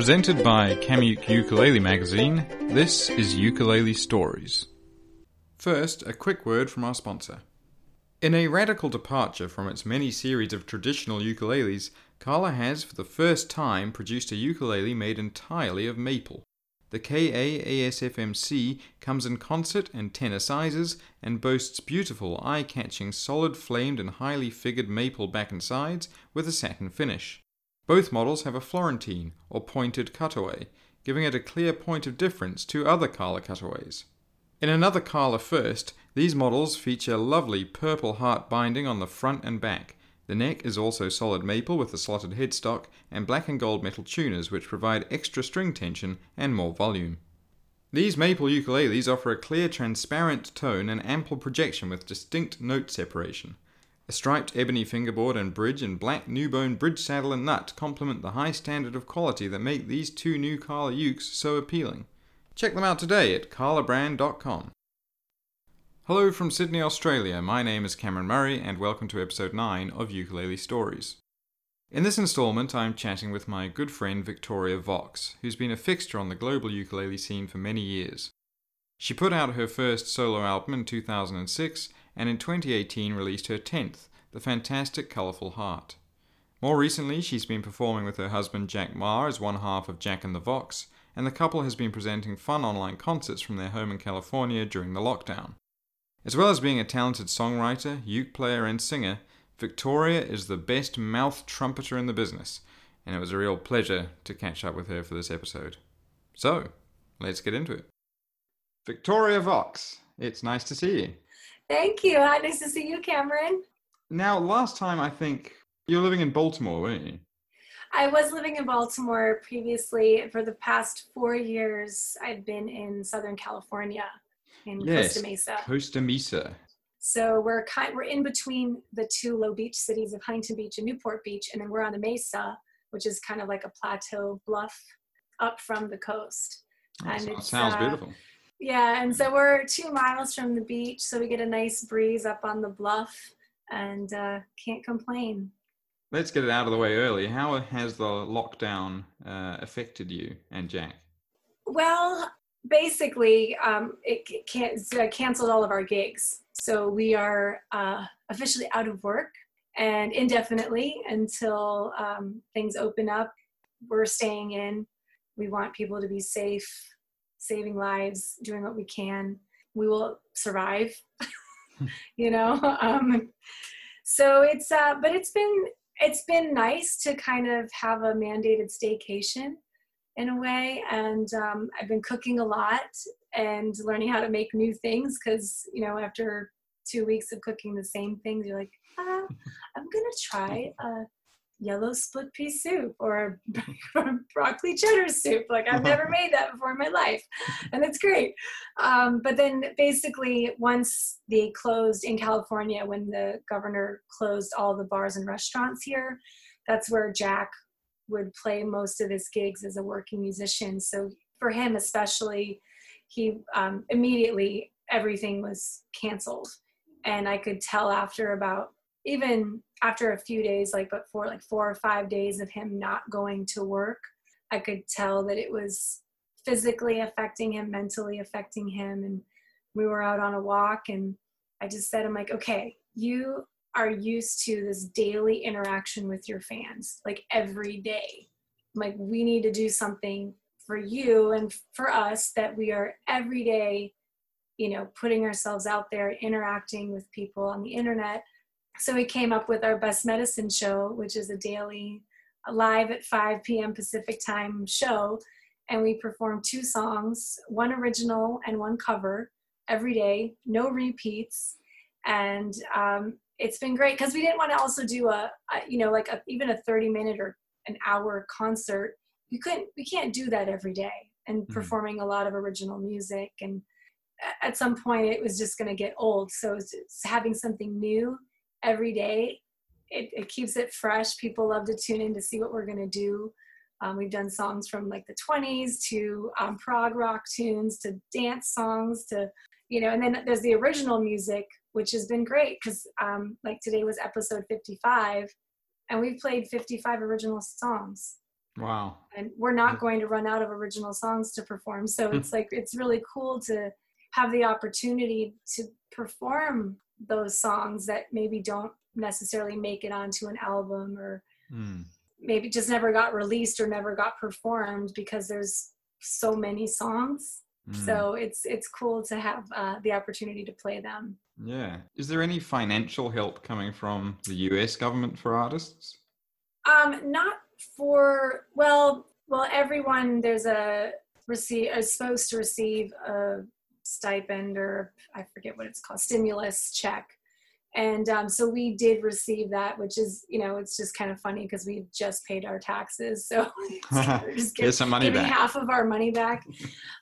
Presented by Kamuke Ukulele Magazine, this is Ukulele Stories. First, a quick word from our sponsor. In a radical departure from its many series of traditional ukuleles, Kala has for the first time produced a ukulele made entirely of maple. The KA-ASFMC comes in concert and tenor sizes and boasts beautiful, eye-catching, solid-flamed and highly figured maple back and sides with a satin finish. Both models have a Florentine, or pointed cutaway, giving it a clear point of difference to other Kala cutaways. In another Kala first, these models feature lovely purple heart binding on the front and back. The neck is also solid maple with a slotted headstock and black and gold metal tuners which provide extra string tension and more volume. These maple ukuleles offer a clear transparent tone and ample projection with distinct note separation. A striped ebony fingerboard and bridge and black NuBone bridge saddle and nut complement the high standard of quality that make these two new Kala ukes so appealing. Check them out today at kalabrand.com. Hello from Sydney, Australia. My name is Cameron Murray and welcome to episode 9 of Ukulele Stories. In this installment, I'm chatting with my good friend Victoria Vox, who's been a fixture on the global ukulele scene for many years. She put out her first solo album in 2006 and in 2018 released her 10th, The Fantastic Colourful Heart. More recently, she's been performing with her husband Jack Maher as one half of Jack and the Vox, and the couple has been presenting fun online concerts from their home in California during the lockdown. As well as being a talented songwriter, uke player, and singer, Victoria is the best mouth trumpeter in the business, and it was a real pleasure to catch up with her for this episode. So, let's get into it. Victoria Vox, it's nice to see you. Thank you. Hi, nice to see you, Cameron. Now, last time I think you were living in Baltimore, weren't you? I was living in Baltimore previously. For the past four years, I've been in Southern California, in yes, Costa Mesa. Costa Mesa. So we're kind, we're in between the two low beach cities of Huntington Beach and Newport Beach, and then we're on the Mesa, which is kind of like a plateau bluff up from the coast. Oh, and it's, sounds uh, beautiful. Yeah, and so we're two miles from the beach, so we get a nice breeze up on the bluff, and uh, can't complain. Let's get it out of the way early. How has the lockdown uh, affected you and Jack? Well, basically, um, it can- uh, canceled all of our gigs, so we are uh, officially out of work and indefinitely until um, things open up. We're staying in. We want people to be safe, saving lives, doing what we can. We will survive, you know. Um, so it's uh, but it's been it's been nice to kind of have a mandated staycation in a way and um, i've been cooking a lot and learning how to make new things because you know after two weeks of cooking the same things you're like ah, i'm gonna try a yellow split pea soup or broccoli cheddar soup. Like i've never made that before in my life and it's great. Um, but then basically once they closed in california when the governor closed all the bars and restaurants here that's where jack would play most of his gigs as a working musician. So for him, especially, he um, immediately everything was canceled, and I could tell after about even after a few days, like but for like four or five days of him not going to work, I could tell that it was physically affecting him, mentally affecting him, and we were out on a walk, and I just said, I'm like, okay, you are used to this daily interaction with your fans, like every day. Like, we need to do something for you and for us that we are every day, you know, putting ourselves out there, interacting with people on the internet. So, we came up with our Best Medicine show, which is a daily, live at 5 p.m. Pacific time show. And we perform two songs, one original and one cover every day, no repeats. And um, it's been great because we didn't want to also do a, a you know like a, even a 30 minute or an hour concert you couldn't we can't do that every day and Mhm. performing a lot of original music and at some point it was just going to get old so having something new every day. It, it keeps it fresh. People love to tune in to see what we're going to do. Um, we've done songs from like the 20s to um, prog rock tunes to dance songs to you know and then there's the original music which has been great because um, like today was episode 55 and we've played 55 original songs. Wow. And we're not going to run out of original songs to perform. So it's like, it's really cool to have the opportunity to perform those songs that maybe don't necessarily make it onto an album or Mm. maybe just never got released or never got performed because there's so many songs. Mm. So it's it's cool to have uh, the opportunity to play them. Yeah. Is there any financial help coming from the US government for artists? Um, not for well, well, everyone there's a receive is supposed to receive a stipend or I forget what it's called, stimulus check. And um, so we did receive that, which is, you know, it's just kind of funny because we just paid our taxes. So we're just Here's some money back. half of our money back.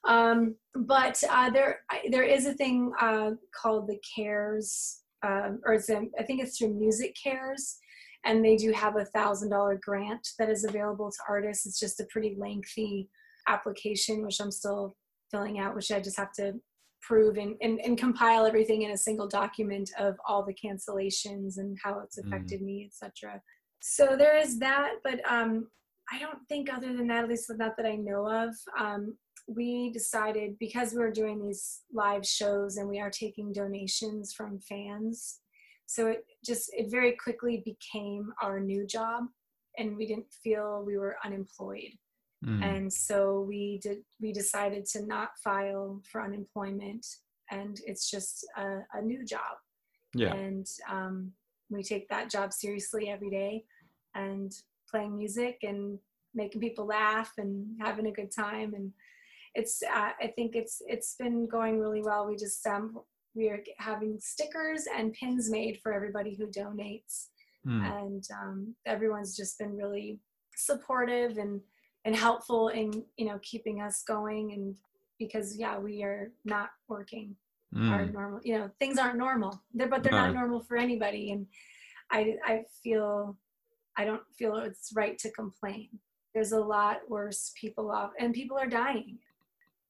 Um, but uh, there, there is a thing uh, called the CARES, um, or it's a, I think it's through MusiCares, and they do have a thousand dollar grant that is available to artists. It's just a pretty lengthy application, which I'm still filling out, which I just have to prove and, and, and compile everything in a single document of all the cancellations and how it's Mm. affected me, etc. So there is that, but um, I don't think other than that, at least not that I know of, um, we decided because we were doing these live shows and we are taking donations from fans. So it just, it very quickly became our new job and we didn't feel we were unemployed. Mm. And so we did, we decided to not file for unemployment and it's just a, a new job yeah. and um, we take that job seriously every day and playing music and making people laugh and having a good time and it's uh, i think it's it's been going really well we just um, we are having stickers and pins made for everybody who donates Mm. and um, everyone's just been really supportive and and helpful in you know keeping us going and because yeah we are not working Mm. normal you know things aren't normal they're but they're not normal for anybody. And i i feel i don't feel it's right to complain. There's a lot worse people off and people are dying.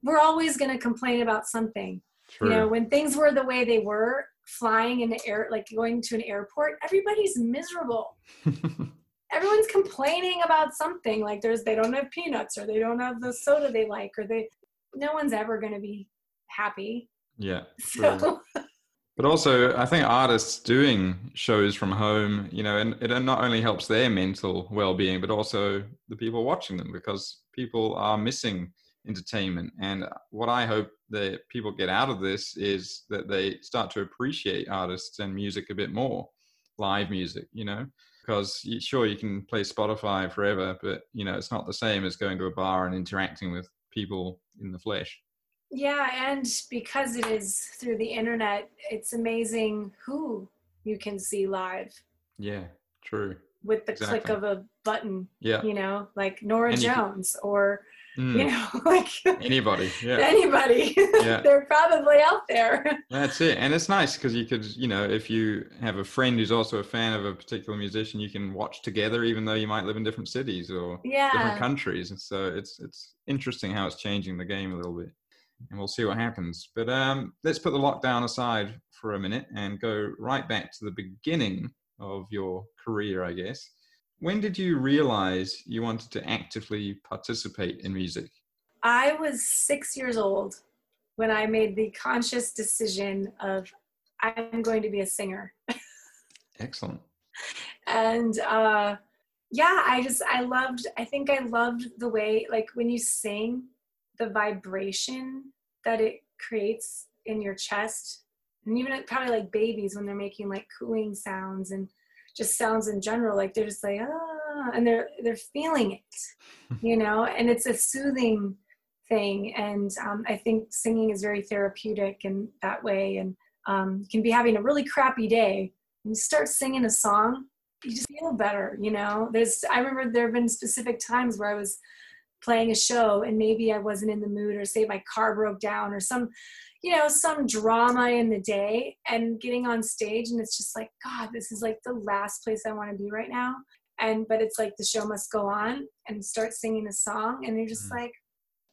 We're always going to complain about something. True. you know when things were the way they were flying in the air like going to an airport everybody's miserable everyone's complaining about something like there's they don't have peanuts or they don't have the soda they like or they no one's ever going to be happy yeah. So But also, I think artists doing shows from home, you know, and it not only helps their mental well-being, but also the people watching them because people are missing entertainment. And what I hope that people get out of this is that they start to appreciate artists and music a bit more, live music, you know, because you, sure you can play Spotify forever, but you know, it's not the same as going to a bar and interacting with people in the flesh. Yeah, and because it is through the internet, it's amazing who you can see live Yeah, true. with the click of a button, Yeah. you know, like Norah And you can- Jones or, Mm, you know, like Anybody. Yeah. anybody. Yeah. They're probably out there. That's it. And it's nice because you could, you know, if you have a friend who's also a fan of a particular musician, you can watch together, even though you might live in different cities or different countries. And so it's it's interesting how it's changing the game a little bit. And we'll see what happens. But um, let's put the lockdown aside for a minute and go right back to the beginning of your career, I guess. When did you realize you wanted to actively participate in music? I was six years old when I made the conscious decision of I'm going to be a singer. Excellent. and uh yeah i just i loved i think i loved the way like when you sing the vibration that it creates in your chest and even probably like babies when they're making like cooing sounds and just sounds in general like they're just like ah and they're they're feeling it you know? And it's a soothing thing and um, i think singing is very therapeutic in that way and um, you can be having a really crappy day and you start singing a song you just feel better you know? There's i remember there have been specific times where i was playing a show and maybe i wasn't in the mood or say my car broke down or some you know some drama in the day and getting on stage and it's just like god this is like the last place i want to be right now and but it's like the show must go on and start singing a song and you're just Mm. like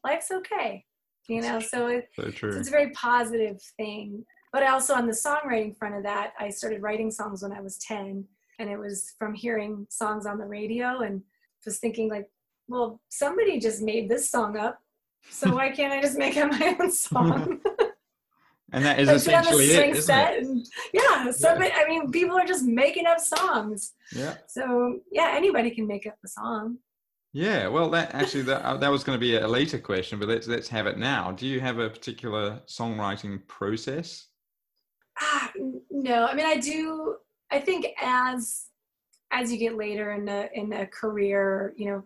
life's okay you know so it, So so it's a very positive thing. But also on the songwriting front of that, I started writing songs when I was 10. And it was from hearing songs on the radio and was thinking like, well, somebody just made this song up, so why can't I just make up my own song? and that is essentially it, isn't it? And, yeah, so yeah. I mean, people are just making up songs. Yeah. So yeah, anybody can make up a song. Yeah, well, that actually that uh, that was going to be a later question, but let's let's have it now. Do you have a particular songwriting process? Ah, no. I mean, I do. I think as as you get later in a in a career, you know,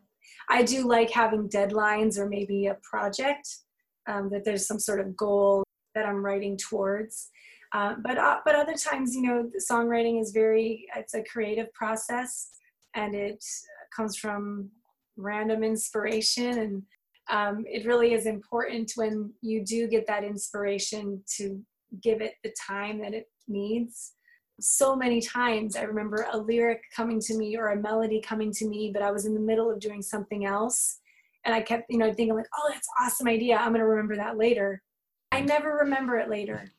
I do like having deadlines or maybe a project um, that there's some sort of goal that I'm writing towards. Uh, but uh, but other times, you know, songwriting is very it's a creative process, and it comes from random inspiration. And um, it really is important when you do get that inspiration to give it the time that it needs. So many times i remember a lyric coming to me or a melody coming to me but i was in the middle of doing something else. And i kept you know thinking like oh that's awesome idea. I'm going to remember that later i never remember it later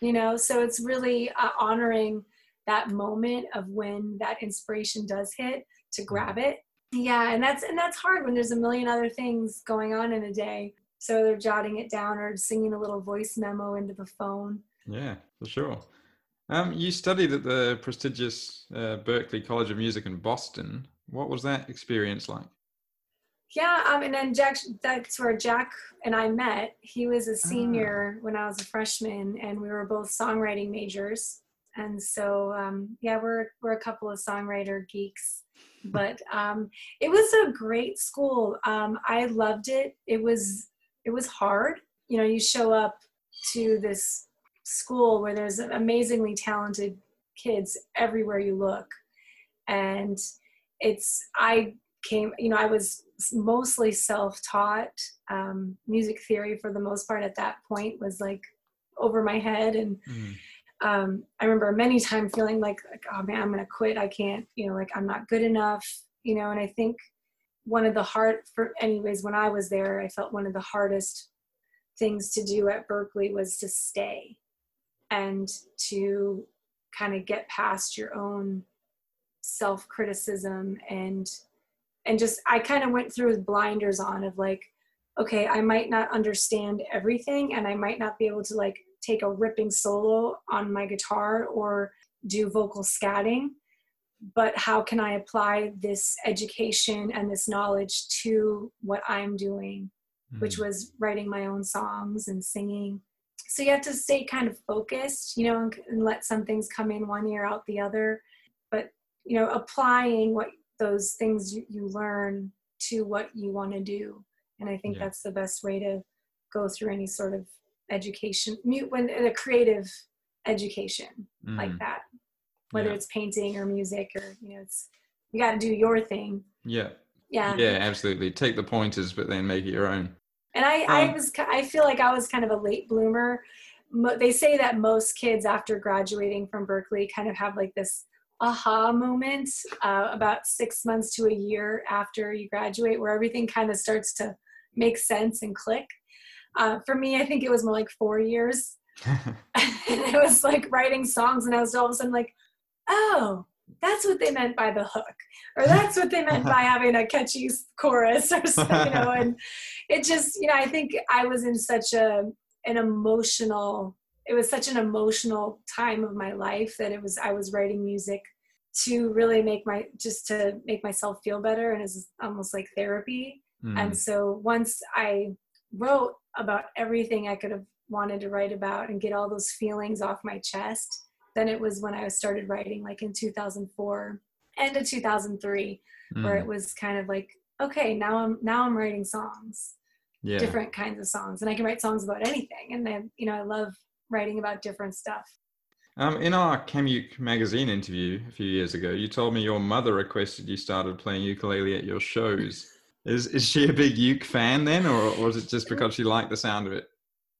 you know? So it's really uh, honoring that moment of when that inspiration does hit to grab it. Yeah and that's and that's hard when there's a million other things going on in a day. So they're jotting it down or singing a little voice memo into the phone. Yeah for sure. Um, you studied at the prestigious uh, Berklee College of Music in Boston. What was that experience like? Yeah, um, and then Jack, that's where Jack and I met. He was a senior ah. when I was a freshman, and we were both songwriting majors. And so, um, yeah, we're we're a couple of songwriter geeks. But um, it was a great school. Um, I loved it. It was it was hard. You know, you show up to this school where there's amazingly talented kids everywhere you look and it's i came you know i was mostly self-taught um, music theory for the most part at that point was like over my head and mm. um, i remember many times feeling like, like oh man i'm gonna quit i can't you know like i'm not good enough you know and i think one of the hard for anyways when i was there i felt one of the hardest things to do at berklee was to stay and to kind of get past your own self criticism and and just I kind of went through with blinders on of like okay I might not understand everything and I might not be able to like take a ripping solo on my guitar or do vocal scatting but how can I apply this education and this knowledge to what I'm doing mm-hmm. which was writing my own songs and singing so you have to stay kind of focused you know and, and, let some things come in one ear out the other but you know applying what those things you, you learn to what you want to do and i think yeah. that's the best way to go through any sort of education when a creative education mm. like that whether yeah. it's painting or music or you know it's you got to do your thing yeah yeah yeah absolutely take the pointers but then make it your own and I, um, I was, I feel like I was kind of a late bloomer. They say that most kids after graduating from berklee kind of have like this aha moment uh, about six months to a year after you graduate, where everything kind of starts to make sense and click. Uh, for me, I think it was more like four years. and it was like writing songs, and I was all of a sudden like, oh, that's what they meant by the hook or that's what they meant by having a catchy chorus or something you know and it just you know i think i was in such a an emotional it was such an emotional time of my life that it was i was writing music to really make my just to make myself feel better and it's almost like therapy mm. and so once i wrote about everything i could have wanted to write about and get all those feelings off my chest then it was when I started writing, like in 2004, end of 2003, mm. where it was kind of like, okay, now I'm now I'm writing songs, yeah. different kinds of songs, and I can write songs about anything. And then you know, I love writing about different stuff. Um, in our Kamuke magazine interview a few years ago, you told me your mother requested you started playing ukulele at your shows. Iz is she a big uke fan then, or, or is it just because she liked the sound of it?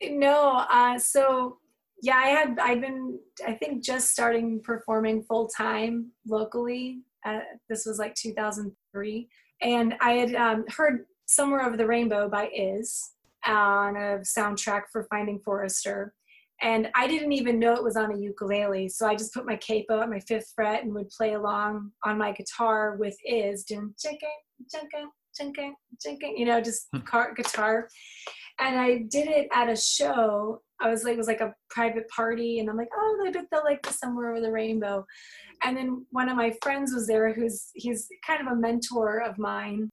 No, uh, so yeah, I had I've been I think just starting performing full time locally. Uh, this was like 2003, and I had um, heard "Somewhere Over the Rainbow" by Is on a soundtrack for Finding Forrester, and I didn't even know it was on a ukulele. So I just put my capo at my fifth fret and would play along on my guitar with Iz doing chicka jinking, jinking, you know, just car, guitar. And I did it at a show. I was like, it was like a private party, and I'm like, oh, I bet they'll like this somewhere over the rainbow. And then one of my friends was there, who's he's kind of a mentor of mine,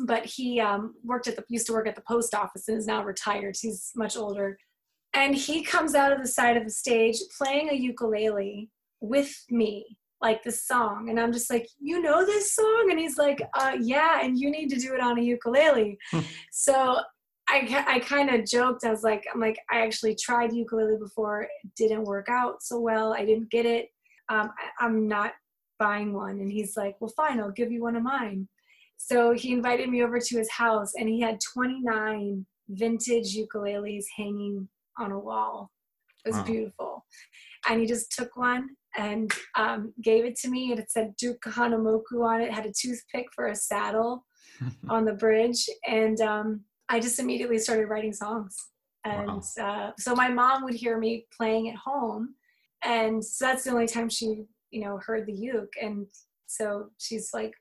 but he um, worked at the used to work at the post office and is now retired. He's much older, and he comes out of the side of the stage playing a ukulele with me like this song. And i'm just like you know this song? And he's like uh, yeah and you need to do it on a ukulele. So i, I kind of joked i was like i'm like i actually tried ukulele before it didn't work out so well i didn't get it. Um, I, i'm not buying one. And he's like well fine i'll give you one of mine. So he invited me over to his house and he had 29 vintage ukuleles hanging on a wall it was wow. beautiful and he just took one and um, gave it to me and it said Duke Kahanamoku on it, had a toothpick for a saddle on the bridge. And um, I just immediately started writing songs. And wow. uh, so my mom would hear me playing at home. And so that's the only time she, you know, heard the uke. And so she's like,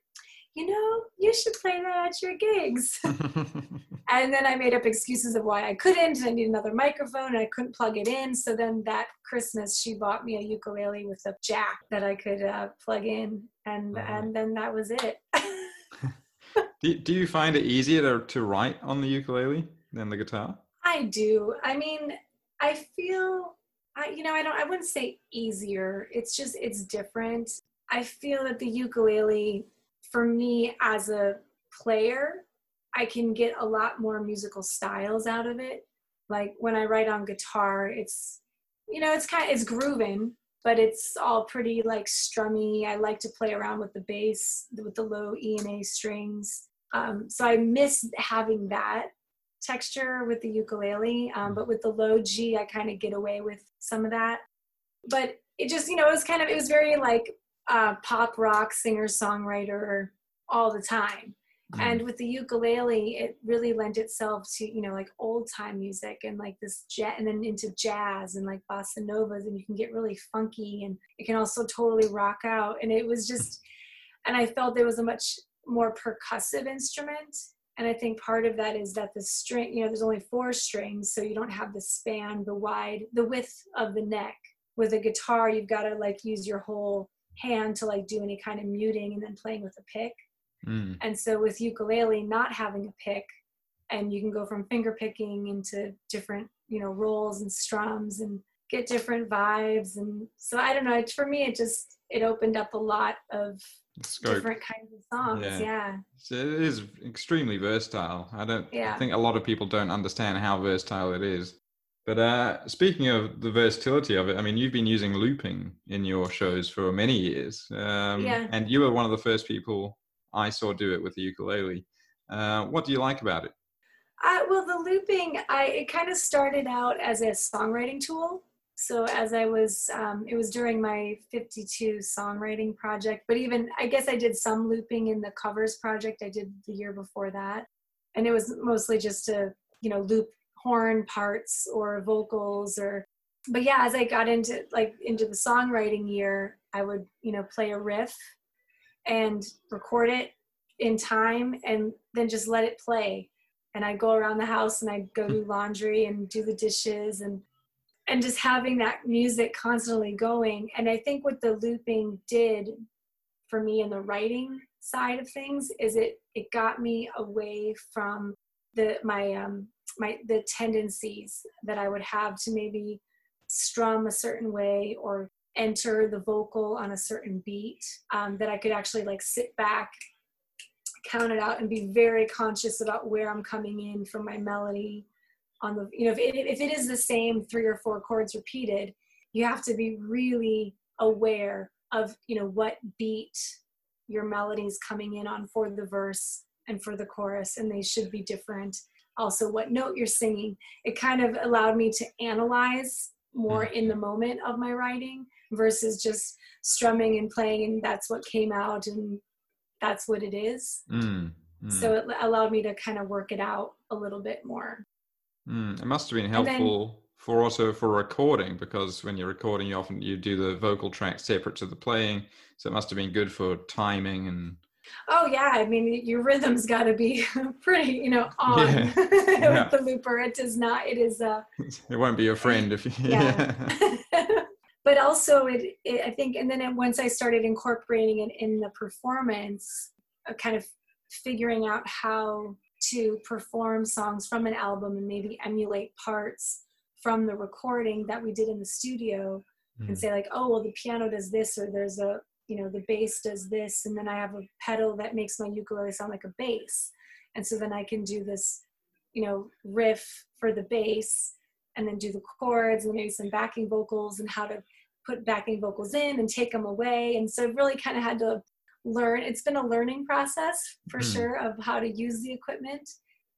you know, you should play that at your gigs. and then I made up excuses of why I couldn't. I need another microphone and I couldn't plug it in. So then that Christmas, she bought me a ukulele with a jack that I could uh, plug in. And, and then that was it. do, do you find it easier to, to write on the ukulele than the guitar? I do. I mean, I feel I, you know, I don't, I wouldn't say easier. It's just, it's different. I feel that the ukulele for me as a player, I can get a lot more musical styles out of it. Like when I write on guitar, it's you know, it's kind of it's grooving, but it's all pretty like strummy. I like to play around with the bass, with the low E and A strings. Um, so I miss having that texture with the ukulele, um, but with the low G, I kind of get away with some of that. But it just, you know, it was kind of, it was very like uh, pop rock singer songwriter all the time. Mm. And with the ukulele, it really lent itself to you know like old time music and like this jet, and then into jazz and like bossa novas, and you can get really funky, and it can also totally rock out. And it was just, and I felt there was a much more percussive instrument. And I think part of that is that the string, you know, there's only four strings, so you don't have the span, the wide, the width of the neck. With a guitar, you've got to like use your whole hand to like do any kind of muting and then playing with a pick. Mm. And so with ukulele not having a pick and you can go from finger picking into different, you know, rolls and strums and get different vibes and so I don't know, for me it just it opened up a lot of different kinds of songs. Yeah. yeah. So it is extremely versatile. I don't yeah. I think a lot of people don't understand how versatile it is. But uh, speaking of the versatility of it, I mean, you've been using looping in your shows for many years. Um, yeah. And you were one of the first people I saw do it with the ukulele. Uh, what do you like about it? Uh, well, the looping, I it kind of started out as a songwriting tool. So as I was, um, it was during my 52 songwriting project, but even I guess I did some looping in the covers project I did the year before that, and it was mostly just to you know loop horn parts or vocals or but yeah as i got into like into the songwriting year i would you know play a riff and record it in time and then just let it play. And i'd go around the house and i'd go do laundry and do the dishes and and just having that music constantly going. And i think what the looping did for me in the writing side of things is it it got me away from the my um my the tendencies that I would have to maybe strum a certain way or enter the vocal on a certain beat um, that I could actually like sit back count it out and be very conscious about where I'm coming in from my melody on the you know if it, if it is the same three or four chords repeated you have to be really aware of you know what beat your melody is coming in on for the verse and for the chorus and they should be different also what note you're singing. It kind of allowed me to analyze more in the moment of my writing versus just strumming and playing and that's what came out and that's what it is. Mm, mm. So it allowed me to kind of work it out a little bit more. Mm, it must have been helpful then, for also for recording because when you're recording, you often you do the vocal track separate to the playing. So it must have been good for timing and Oh yeah, I mean your rhythm's got to be pretty, you know, on Yeah. with Yeah. the looper. It does not. It is uh it won't be your friend if you. Yeah. But also it, it I think, and then it, once I started incorporating it in the performance, uh, kind of figuring out how to perform songs from an album and maybe emulate parts from the recording that we did in the studio and Mm. say like oh well the piano does this or there's a you know the bass does this and then i have a pedal that makes my ukulele sound like a bass and so then i can do this you know riff for the bass and then do the chords and maybe some backing vocals and how to put backing vocals in and take them away and so i've really kind of had to learn it's been a learning process for Mhm. sure of how to use the equipment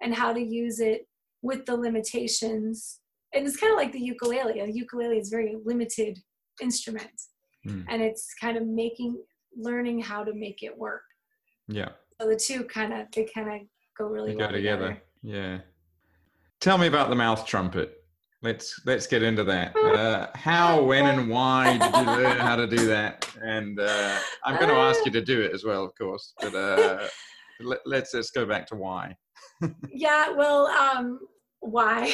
and how to use it with the limitations and it's kind of like the ukulele. A ukulele is a very limited instrument, Mm. and it's kind of making learning how to make it work. Yeah, So the two kind of they kind of go really they go well together. Yeah. Tell me about the mouth trumpet. Let's let's get into that. Uh, how, when, and why did you learn how to do that? And uh, I'm going to ask you to do it as well, of course. But uh, let, let's let's go back to why. Yeah. Well, um, why?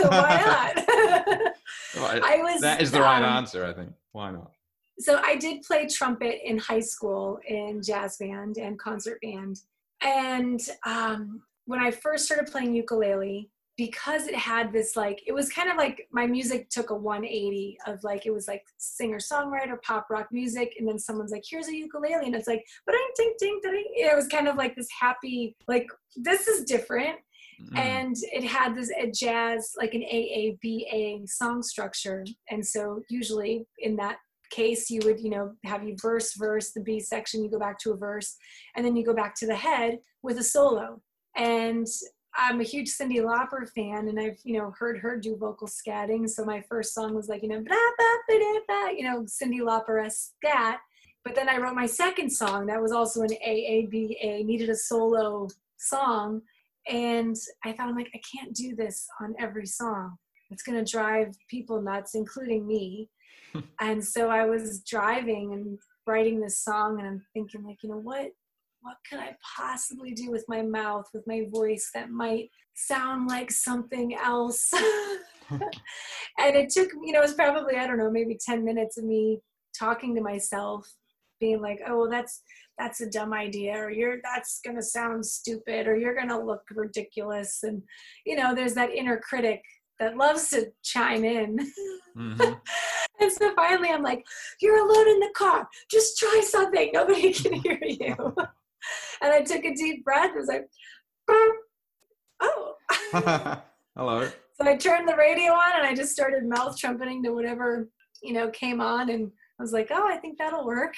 why not? Well, I was. that is the right um, answer, I think. Why not? so I did play trumpet in high school in jazz band and concert band. And um, when I first started playing ukulele, because it had this like, it was kind of like my music took a 180 of like, it was like singer songwriter, pop rock music. And then someone's like, here's a ukulele. And it's like, but ding, ding, ding. It was kind of like this happy, like, this is different Mm. and it had this a jazz like an AABA song structure and so usually in that case you would you know have you verse verse the B section you go back to a verse and then you go back to the head with a solo and I'm a huge Cyndi Lauper fan and I've you know heard her do vocal scatting so my first song was like you know blah, blah, blah, blah, you know Cyndi Lauper scat but then I wrote my second song that was also an AABA needed a solo song and I thought, I'm like, I can't do this on every song. It's going to drive people nuts, including me. and so I was driving and writing this song, and I'm thinking, like, you know, what, what could I possibly do with my mouth, with my voice that might sound like something else? and it took, you know, it was probably, I don't know, maybe 10 minutes of me talking to myself, being like, oh, well, that's that's a dumb idea or you're that's going to sound stupid or you're going to look ridiculous and you know there's that inner critic that loves to chime in Mhm. and so finally i'm like you're alone in the car just try something nobody can hear you and i took a deep breath and was like oh Hello. so i turned the radio on and i just started mouth trumpeting to whatever you know came on and i was like oh i think that'll work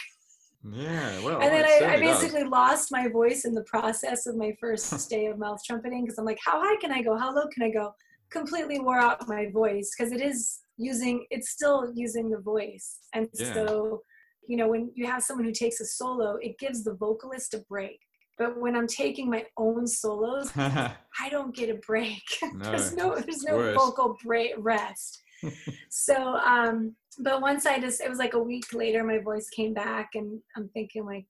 Yeah. Well. and then I, I certainly does. basically lost my voice in the process of my first day of mouth trumpeting because I'm like, how high can I go? How low can I go? Completely wore out my voice because it is using, it's still using the voice. And Yeah. so, you know, when you have someone who takes a solo, it gives the vocalist a break. But when I'm taking my own solos, I don't get a break. there's no, there's no worse. vocal break rest. so, um, but once I just, it was like a week later, my voice came back, and I'm thinking like,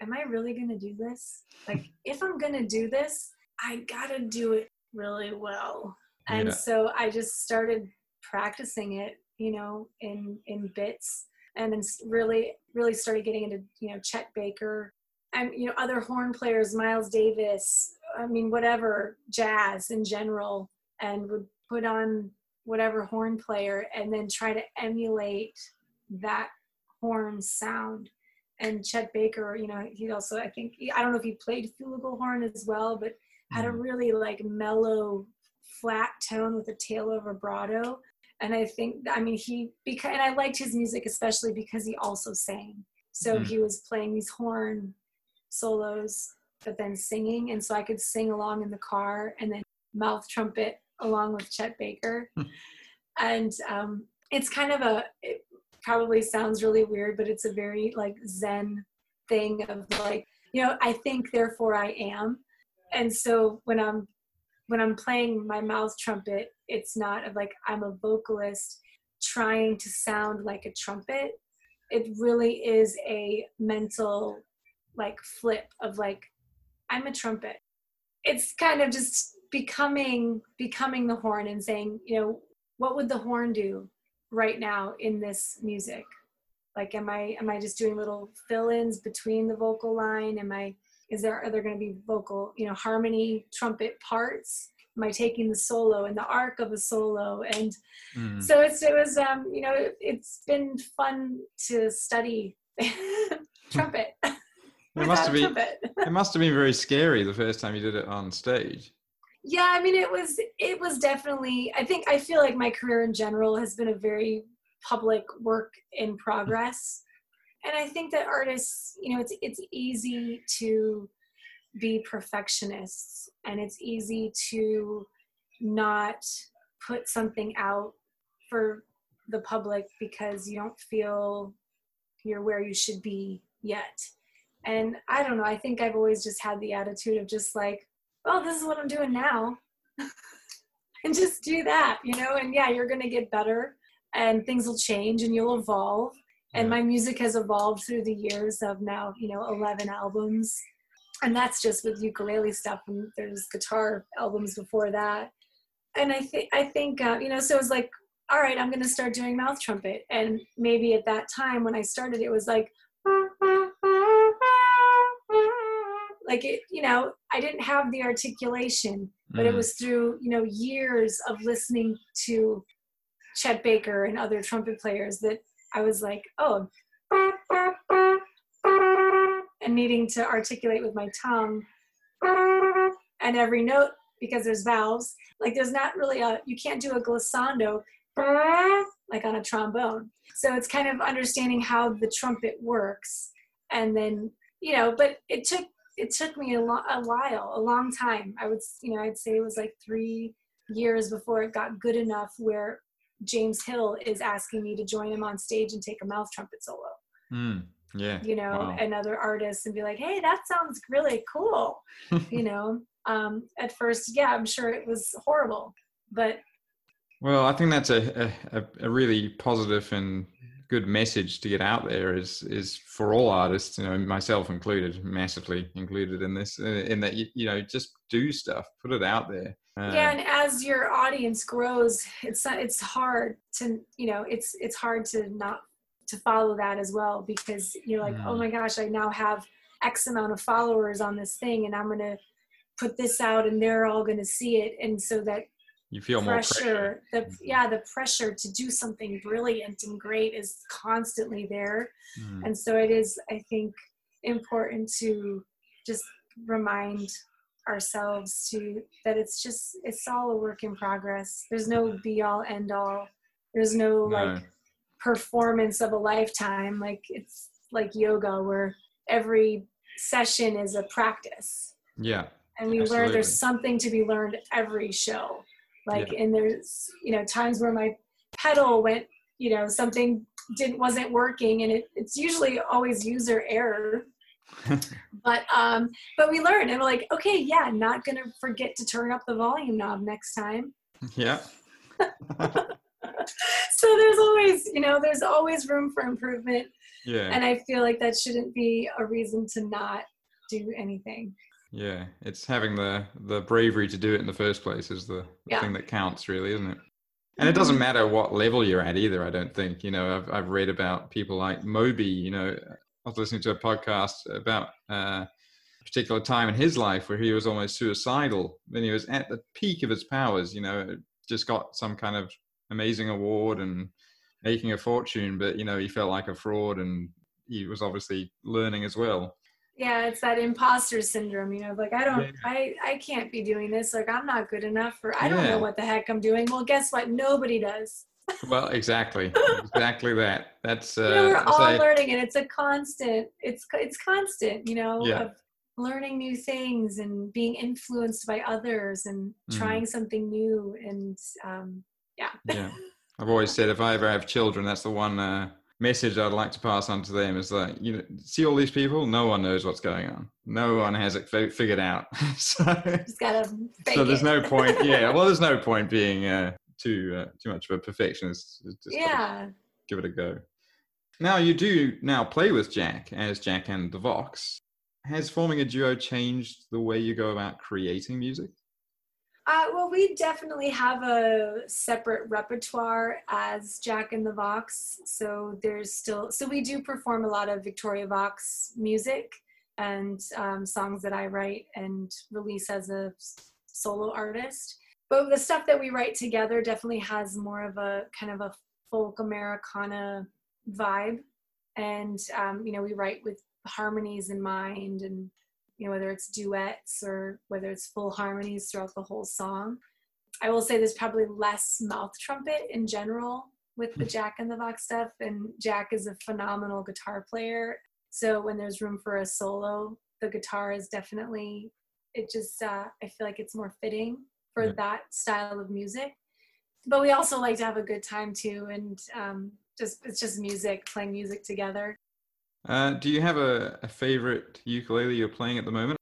am I really gonna do this? Like, if I'm gonna do this, I gotta do it really well. And Yeah. so I just started practicing it, you know, in in bits, and then really, really started getting into, you know, Chet Baker and you know other horn players, Miles Davis. I mean, whatever jazz in general, and would put on whatever horn player and then try to emulate that horn sound. And Chet Baker, you know, he also, I think, I don't know if he played flugelhorn as well, but had a Mm. really like mellow, flat tone with a tail of vibrato. And I think, I mean, he, because, and I liked his music especially because he also sang. So Mm. he was playing these horn solos, but then singing. And so I could sing along in the car and then mouth trumpet along with Chet Baker. and um, it's kind of a, it probably sounds really weird, but it's a very like Zen thing of like, you know, I think, therefore I am. And so when I'm when I'm playing my mouth trumpet, it's not of like I'm a vocalist trying to sound like a trumpet. It really is a mental like flip of like i'm a trumpet. It's kind of just becoming becoming the horn and saying you know what would the horn do right now in this music? Like am i am i just doing little fill-ins between the vocal line? Am i is there are there going to be vocal you know harmony trumpet parts? Am i taking the solo and the arc of a solo? And mm. so it's it was um you know it, it's been fun to study trumpet. It must have been it must have been very scary the first time you did it on stage. Yeah i mean it was it was definitely i think i feel like my career in general has been a very public work in progress and i think that artists you know it's it's easy to be perfectionists and it's easy to not put something out for the public because you don't feel you're where you should be yet. And i don't know i think i've always just had the attitude of just like well this is what i'm doing now. And just do that you know and yeah you're going to get better and things will change and you'll evolve and my music has evolved through the years of now you know 11 albums. And that's just with ukulele stuff and there's guitar albums before that. And i think i think uh, you know so it was like all right i'm going to start doing mouth trumpet. And maybe at that time when i started it was like like it you know i didn't have the articulation but mm. it was through you know years of listening to chet baker and other trumpet players that i was like oh and needing to articulate with my tongue. And every note because there's vowels like there's not really a you can't do a glissando like on a trombone. So it's kind of understanding how the trumpet works. And then you know but it took it took me a, lo- a while a long time. I would you know i'd say it was like three years before it got good enough where james hill is asking me to join him on stage and take a mouth trumpet solo mm yeah you know wow. and other artists and be like hey that sounds really cool you know um at first yeah i'm sure it was horrible but well i think that's a, a, a really positive and good message to get out there is is for all artists you know myself included massively included in this uh, in that you, you know just do stuff put it out there uh, yeah and as your audience grows it's it's hard to you know it's it's hard to not to follow that as well because you're like, oh mm. oh my gosh, I now have X amount of followers on this thing and I'm going to put this out and they're all going to see it. And so that you feel pressure, more pressure. The, mm-hmm. yeah, the pressure to do something brilliant and great is constantly there. Mm. And so it is, I think, important to just remind ourselves to that it's just it's all a work in progress there's no be all end all there's no, no. like performance of a lifetime like it's like yoga where every session is a practice yeah and we absolutely. learn there's something to be learned every show like yeah. and there's you know times where my pedal went you know something didn't wasn't working and it, it's usually always user error but um but we learn and we're like okay yeah not gonna forget to turn up the volume knob next time yeah so there's always, you know, there's always room for improvement. Yeah. And I feel like that shouldn't be a reason to not do anything. Yeah, it's having the the bravery to do it in the first place is the, yeah. thing that counts, really, isn't it? And it doesn't mm-hmm. matter what level you're at either. I don't think. You know, I've I've read about people like Moby. You know, I was listening to a podcast about uh, a particular time in his life where he was almost suicidal. When he was at the peak of his powers. You know, just got some kind of amazing award and making a fortune, but you know he felt like a fraud, and he was obviously learning as well. Yeah, it's that imposter syndrome, you know, like I don't, yeah. I, I can't be doing this. Like I'm not good enough, or I don't yeah. know what the heck I'm doing. Well, guess what? Nobody does. well, exactly, exactly that. That's uh, you know, we're all learning, and it's a constant. It's it's constant, you know, yeah. of learning new things and being influenced by others and mm. trying something new and um, yeah. Yeah. I've always said if I ever have children, that's the one uh, message I'd like to pass on to them is that you know, see all these people, no one knows what's going on. No one has it f- figured out. so, so there's no point. Yeah. Well, there's no point being uh, too uh, too much of a perfectionist. Just yeah. Give it a go. Now you do now play with Jack as Jack and the Vox. has forming a duo changed the way you go about creating music? Uh, well, we definitely have a separate repertoire as Jack and the Vox. So there's still, so we do perform a lot of Victoria Vox music and um, songs that I write and release as a solo artist. But the stuff that we write together definitely has more of a kind of a folk Americana vibe. And, um, you know, we write with harmonies in mind and you know whether it's duets or whether it's full harmonies throughout the whole song. I will say there's probably less mouth trumpet in general with the jack and the vox stuff and jack is a phenomenal guitar player. So when there's room for a solo the guitar is definitely it just uh, i feel like it's more fitting for yeah. that style of music. But we also like to have a good time too and um, just it's just music playing music together uh, do you have a, a favorite ukulele you're playing at the moment?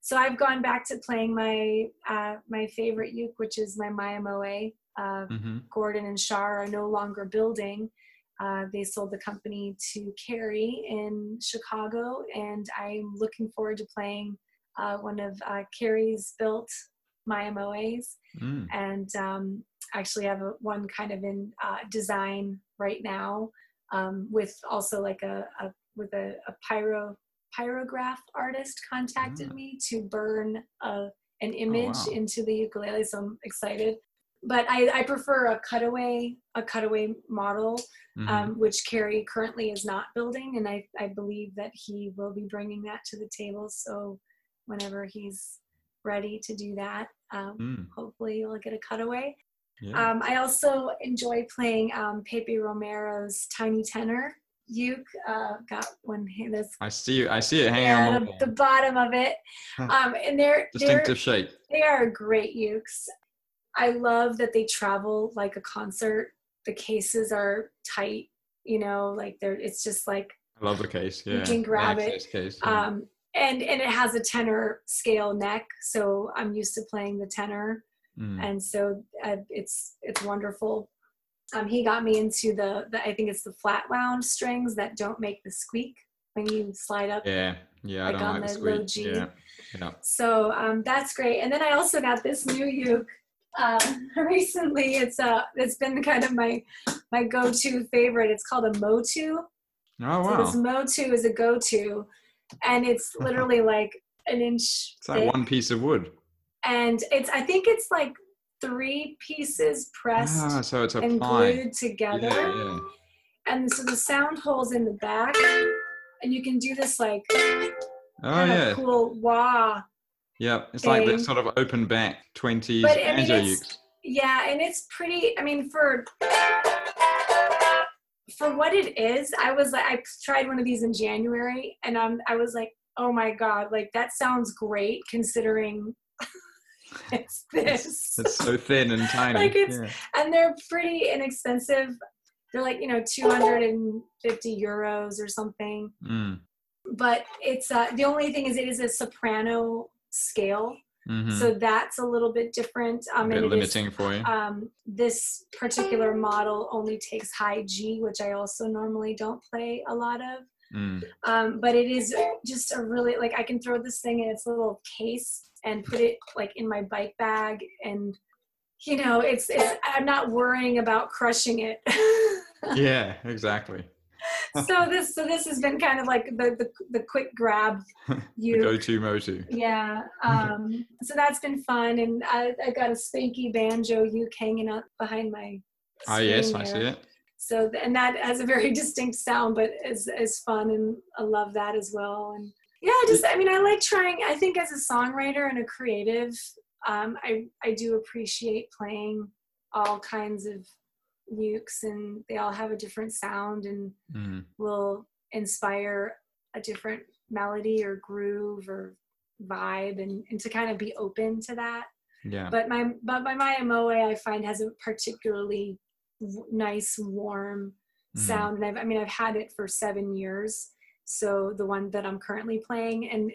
So I've gone back to playing my uh, my favorite uke, which is my Mya-Moe. Uh, mm-hmm. Gordon and Char are no longer building. Uh, they sold the company to Carrie in Chicago, and I'm looking forward to playing uh, one of uh, Carrie's built Mya-Moes. Mm. And um, actually have a, one kind of in uh, design right now um, with also like a, a with a, a, pyro pyrograph artist contacted mm. me to burn a, an image oh, wow. into the ukulele so i'm excited but I, I prefer a cutaway a cutaway model mm-hmm. um, which Carrie currently is not building and I, I believe that he will be bringing that to the table so whenever he's ready to do that um, mm. hopefully you'll get a cutaway yeah. Um, I also enjoy playing um, Pepe Romero's Tiny Tenor uke. Uh, got one this. I see. you. I see it hanging yeah, on the, the, bottom of it. Um, and they're distinctive they're, shape. They are great ukes. I love that they travel like a concert. The cases are tight. You know, like they're. It's just like. I love the case. Yeah. You can grab it. Case, yeah. Um, and and it has a tenor scale neck, so I'm used to playing the tenor mm. and so uh, it's it's wonderful. Um, he got me into the, the I think it's the flat wound strings that don't make the squeak when you slide up. Yeah, yeah, like I don't on like the, the low G. Yeah. yeah. So um, that's great. And then I also got this new uke um, recently. It's uh, it's been kind of my my go-to favorite. It's called a Motu. Oh wow! So this Motu is a go-to, and it's literally like an inch. It's like one piece of wood and it's I think it's like three pieces pressed ah, so it's and glued together. Yeah, yeah. And so the sound holes in the back, and you can do this like oh yeah cool wah. Yep, it's thing. like that sort of open back twenties banjo I mean, ukes. Yeah, and it's pretty. I mean, for for what it is, I was like, I tried one of these in January, and um, I was like, oh my god, like that sounds great considering it's this. It's so thin and tiny. like it's, yeah. and they're pretty inexpensive. They're like you know 250 euros or something. Mm. But it's uh, the only thing is it is a soprano scale. Mm-hmm. So that's a little bit different. Um, a bit limiting is, for you. Um, this particular model only takes high G, which I also normally don't play a lot of. Mm. Um, but it is just a really like I can throw this thing in its little case and put it like in my bike bag and you know it's, it's i'm not worrying about crushing it. Yeah exactly. So this so this has been kind of like the the, the quick grab you. go-to motu yeah um so that's been fun and i i got a spanky banjo uke hanging up behind my oh yes i see it. So and that has a very distinct sound but is is fun and i love that as well and yeah just i mean i like trying i think as a songwriter and a creative um, I, I do appreciate playing all kinds of ukes and they all have a different sound and mm. will inspire a different melody or groove or vibe and, and to kind of be open to that yeah but my but my Mya-Moe I find has a particularly w- nice warm mm. sound and I've, I mean I've had it for seven years so the one that i'm currently playing and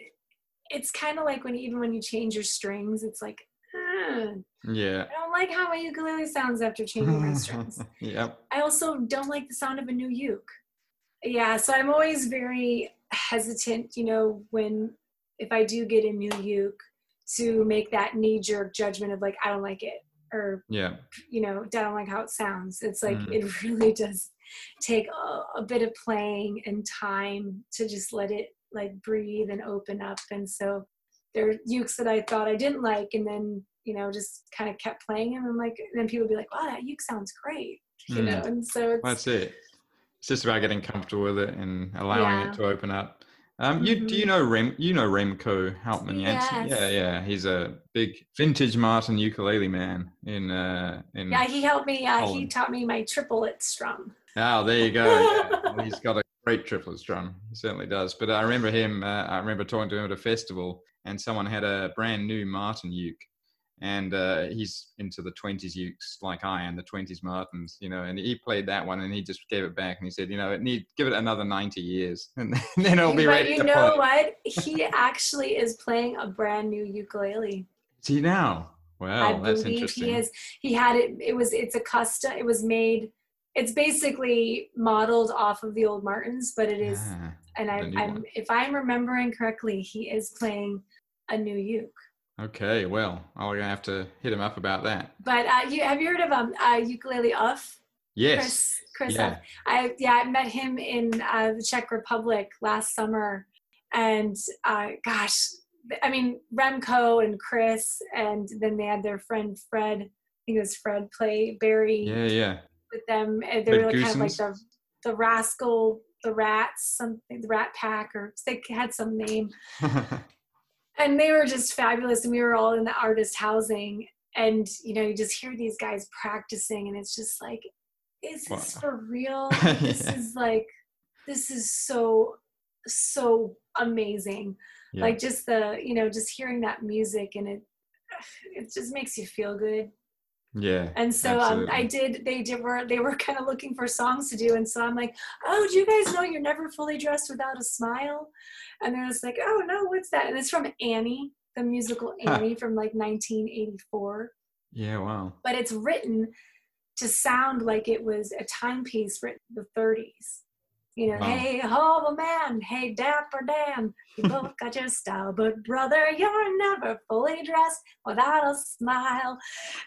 it's kind of like when even when you change your strings it's like yeah. I don't like how my ukulele sounds after changing my strings. Yep. I also don't like the sound of a new uke. Yeah so i'm always very hesitant, you know, when if I do get a new uke to make that knee jerk judgment of like, I don't like it or, Yeah. you know, don't like how it sounds. It's like, Mm. it really does take a, a bit of playing and time to just let it like breathe and open up. And so there are ukes that I thought I didn't like and then, you know, just kind of kept playing them. And like, and then people would be like, wow, that uke sounds great. You Mm. know, and so it's, That's it. It's just about getting comfortable with it and allowing Yeah. it to open up. Um, you do you Mhm. know Rem? You know Remco Houtman Janssen? Yeah, Yes. yeah. He's a big vintage Martin ukulele man in uh in. yeah, he helped me. Uh, he taught me my triplet strum. Oh, there you go. Yeah. Well, he's got a great triplet strum. He certainly does. But I remember him. Uh, I remember talking to him at a festival, and someone had a brand new Martin uke, and uh, he's into the twenties ukes like I am, the twenties Martins, you know. And he played that one, and he just gave it back, and he said, you know, it need give it another ninety years, and then it'll be but ready you know play. what? He actually is playing a brand new ukulele. See now? Wow, I that's believe interesting. he is. He had it. It was. It's a custom. It was made. It's basically modeled off of the old Martins, but it is. Ah, and I, I'm, one. if I'm remembering correctly, he is playing a new uke. Okay, well, I'm gonna have to hit him up about that. But uh, you have you heard of um uh, ukulele off? Yes. Chris Chris Yeah. Uff. I yeah, I met him in uh, the Czech Republic last summer, and uh, gosh, I mean Remco and Chris, and then they had their friend Fred. I think it was Fred play Barry Yeah, yeah. with them. And they Fred were kind of like the the rascal, the rats, something, the Rat Pack, or they had some name and they were just fabulous and we were all in the artist housing and you know you just hear these guys practicing and it's just like is this Wow. for real this Yeah. is like this is so so amazing Yeah. like just the you know just hearing that music and it it just makes you feel good yeah. and so um, I did. They did were they were kind of looking for songs to do, and so I'm like, "Oh, do you guys know you're never fully dressed without a smile?" And they're just like, "Oh no, what's that?" And it's from Annie, the musical Huh. Annie from like 1984, Yeah, wow. but it's written to sound like it was a timepiece written in the 30s. You know, Wow. hey, hobo man, hey, dapper Dan, you both got your style, but brother, you're never fully dressed without a smile.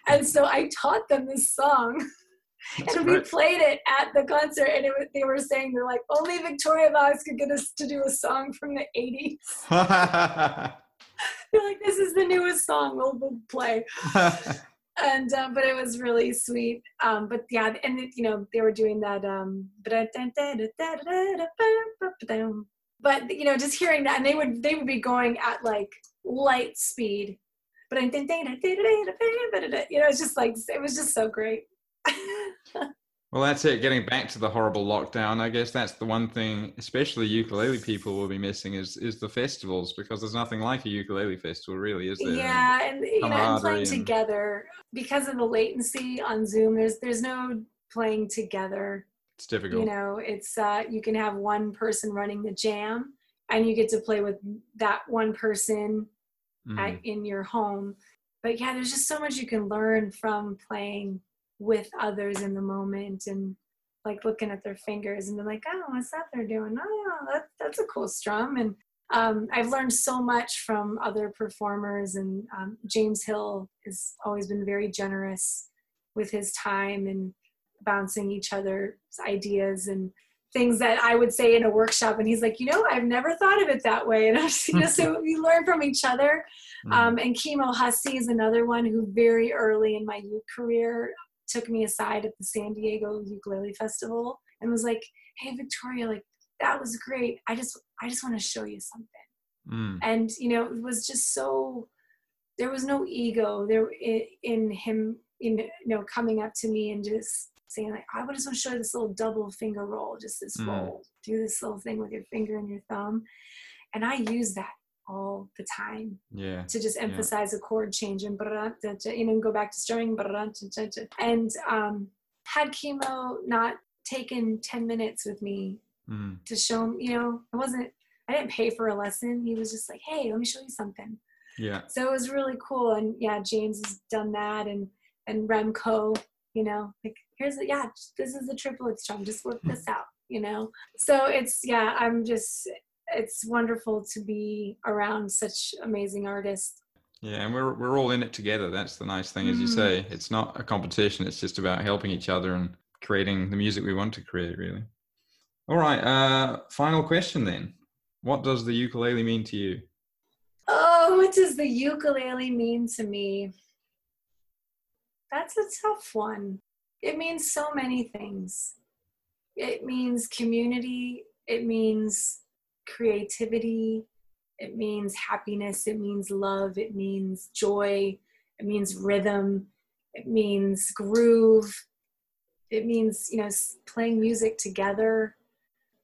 And so I taught them this song, That's and we played it at the concert, and it, was- they were saying they're like, only Victoria Vox could get us to do a song from the 80s. They're like, this is the newest song we'll, we'll play and um, but it was really sweet. Um, but yeah, and you know they were doing that. Um, but you know, just hearing that, and they would they would be going at like light speed. But you know, it's just like it was just so great. well, that's it. Getting back to the horrible lockdown, I guess that's the one thing, especially ukulele people will be missing is is the festivals because there's nothing like a ukulele festival, really, is there? yeah, and you know, and playing and- together because of the latency on Zoom. There's there's no playing together It's difficult. you know it's uh, you can have one person running the jam and you get to play with that one person Mm. at, in your home but yeah there's just so much you can learn from playing with others in the moment and like looking at their fingers and be like oh what's that they're doing oh that, that's a cool strum and um, i've learned so much from other performers and um, james hill has always been very generous with his time and bouncing each other's ideas and things that I would say in a workshop. And he's like, you know, I've never thought of it that way. And I'm just, you know, so we learn from each other. Mm. Um, and Kimo Hussey is another one who very early in my youth career took me aside at the San Diego Ukulele Festival and was like, hey, Victoria, like, that was great. I just, I just want to show you something Mm. and you know it was just so there was no ego there in, him in you know coming up to me and just saying like i just want to show you this little double finger roll just this Mm. roll do this little thing with your finger and your thumb and i use that all the time Yeah. to just emphasize a chord change and you know go back to strumming and um had Kimo not taken 10 minutes with me Mm. to show him you know i wasn't i didn't pay for a lesson he was just like hey let me show you something Yeah. so it was really cool and yeah james has done that and and remco you know like here's the yeah this is the triplet strum just work this out you know so it's yeah i'm just it's wonderful to be around such amazing artists. Yeah, and we're we're all in it together. That's the nice thing, as you Mhm. say. It's not a competition. It's just about helping each other and creating the music we want to create. Really. All right. Uh, final question then. What does the ukulele mean to you? Oh, what does the ukulele mean to me? That's a tough one. It means so many things. It means community, it means creativity, it means happiness, it means love, it means joy, it means rhythm, it means groove, it means, you know, playing music together.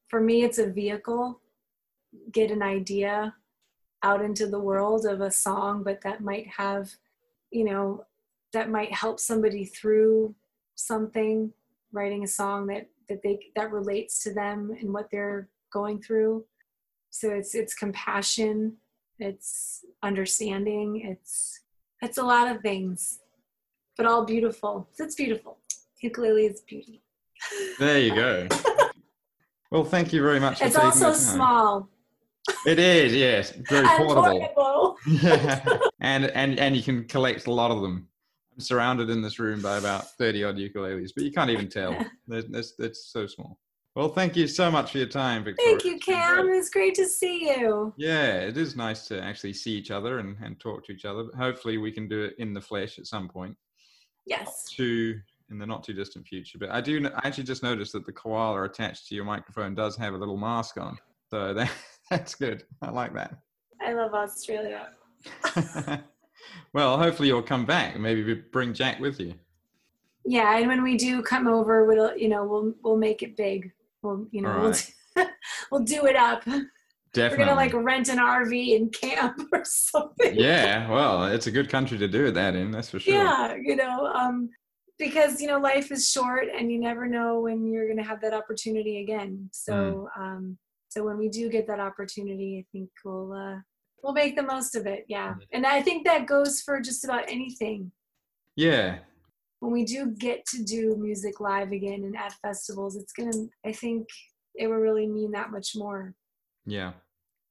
For me, it's a vehicle, get an idea, out into the world of a song, but that might have, you know, that might help somebody through something, writing a song that that they that relates to them and what they're going through. So it's it's compassion, it's understanding, it's it's a lot of things, but all beautiful. It's beautiful. Ukulele is beauty. There you go. well, thank you very much. For It's also small It is, yes, very portable. portable. Yeah. and and and you can collect a lot of them. I'm surrounded in this room by about thirty odd ukuleles, but you can't even tell. It's so small. Well, thank you so much for your time, Victoria. Thank you, Cam. It was great to see you. Yeah, it is nice to actually see each other and, and talk to each other. Hopefully, we can do it in the flesh at some point, Yes. to in the not too distant future. But I do, I actually just noticed that the koala attached to your microphone does have a little mask on, so that, that's good. I like that. I love Australia. well, hopefully you'll come back. Maybe bring Jack with you. Yeah, and when we do come over, we'll you know we'll we'll make it big. We'll you know All we'll, do, we'll do it up. Definitely. We're gonna like rent an RV and camp or something. yeah, well, it's a good country to do that in. That's for sure. Yeah, you know, um, because you know life is short, and you never know when you're gonna have that opportunity again. So Mm. um, so when we do get that opportunity, I think we'll uh, we'll make the most of it. Yeah, Mhm. and I think that goes for just about anything. Yeah, when we do get to do music live again and at festivals, it's gonna. I think it will really mean that much more. yeah.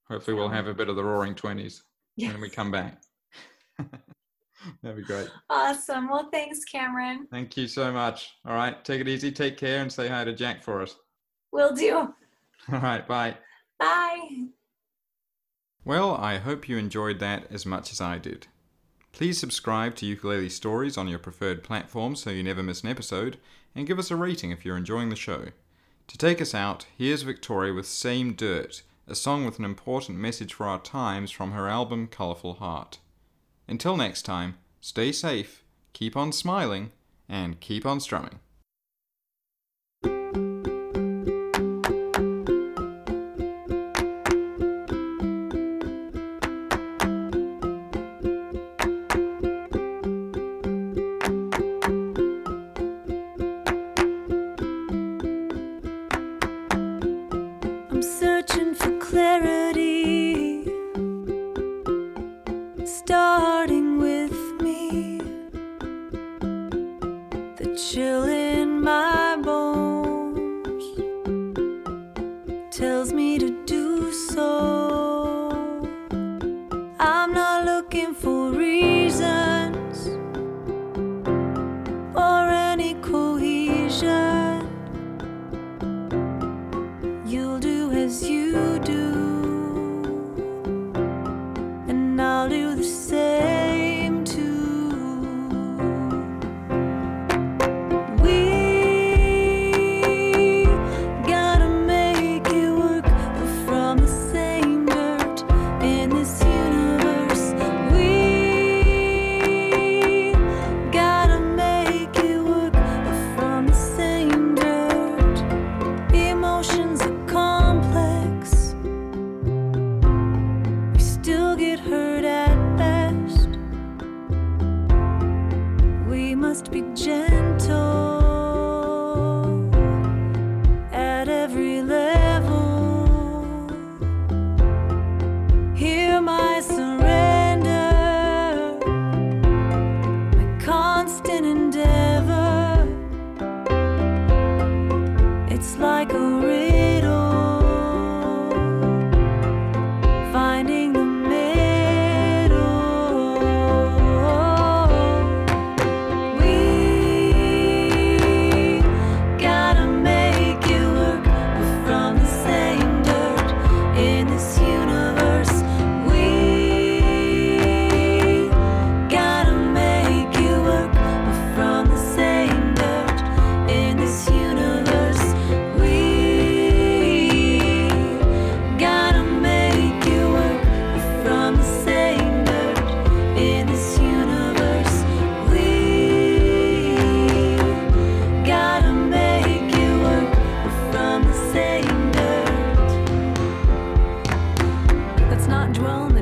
Hopefully, we'll um, have a bit of the Roaring Twenties Yeah. when we come back. That'd be great. Awesome. Well, thanks, Cameron. Thank you so much. All right, take it easy, take care, and say hi to Jack for us. Will do. All right, bye. Bye. Well, I hope you enjoyed that as much as I did. Please subscribe to Ukulele Stories on your preferred platform so you never miss an episode, and give us a rating if you're enjoying the show. To take us out, here's Victoria with Same Dirt, a song with an important message for our times from her album Colourful Heart. Until next time, stay safe, keep on smiling, and keep on strumming.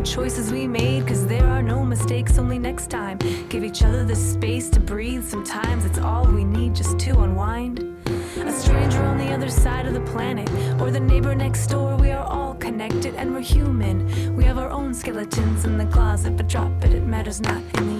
the choices we made, cause there are no mistakes, only next time. Give each other the space to breathe, sometimes it's all we need just to unwind. A stranger on the other side of the planet, or the neighbor next door, we are all connected and we're human. We have our own skeletons in the closet, but drop it, it matters not in the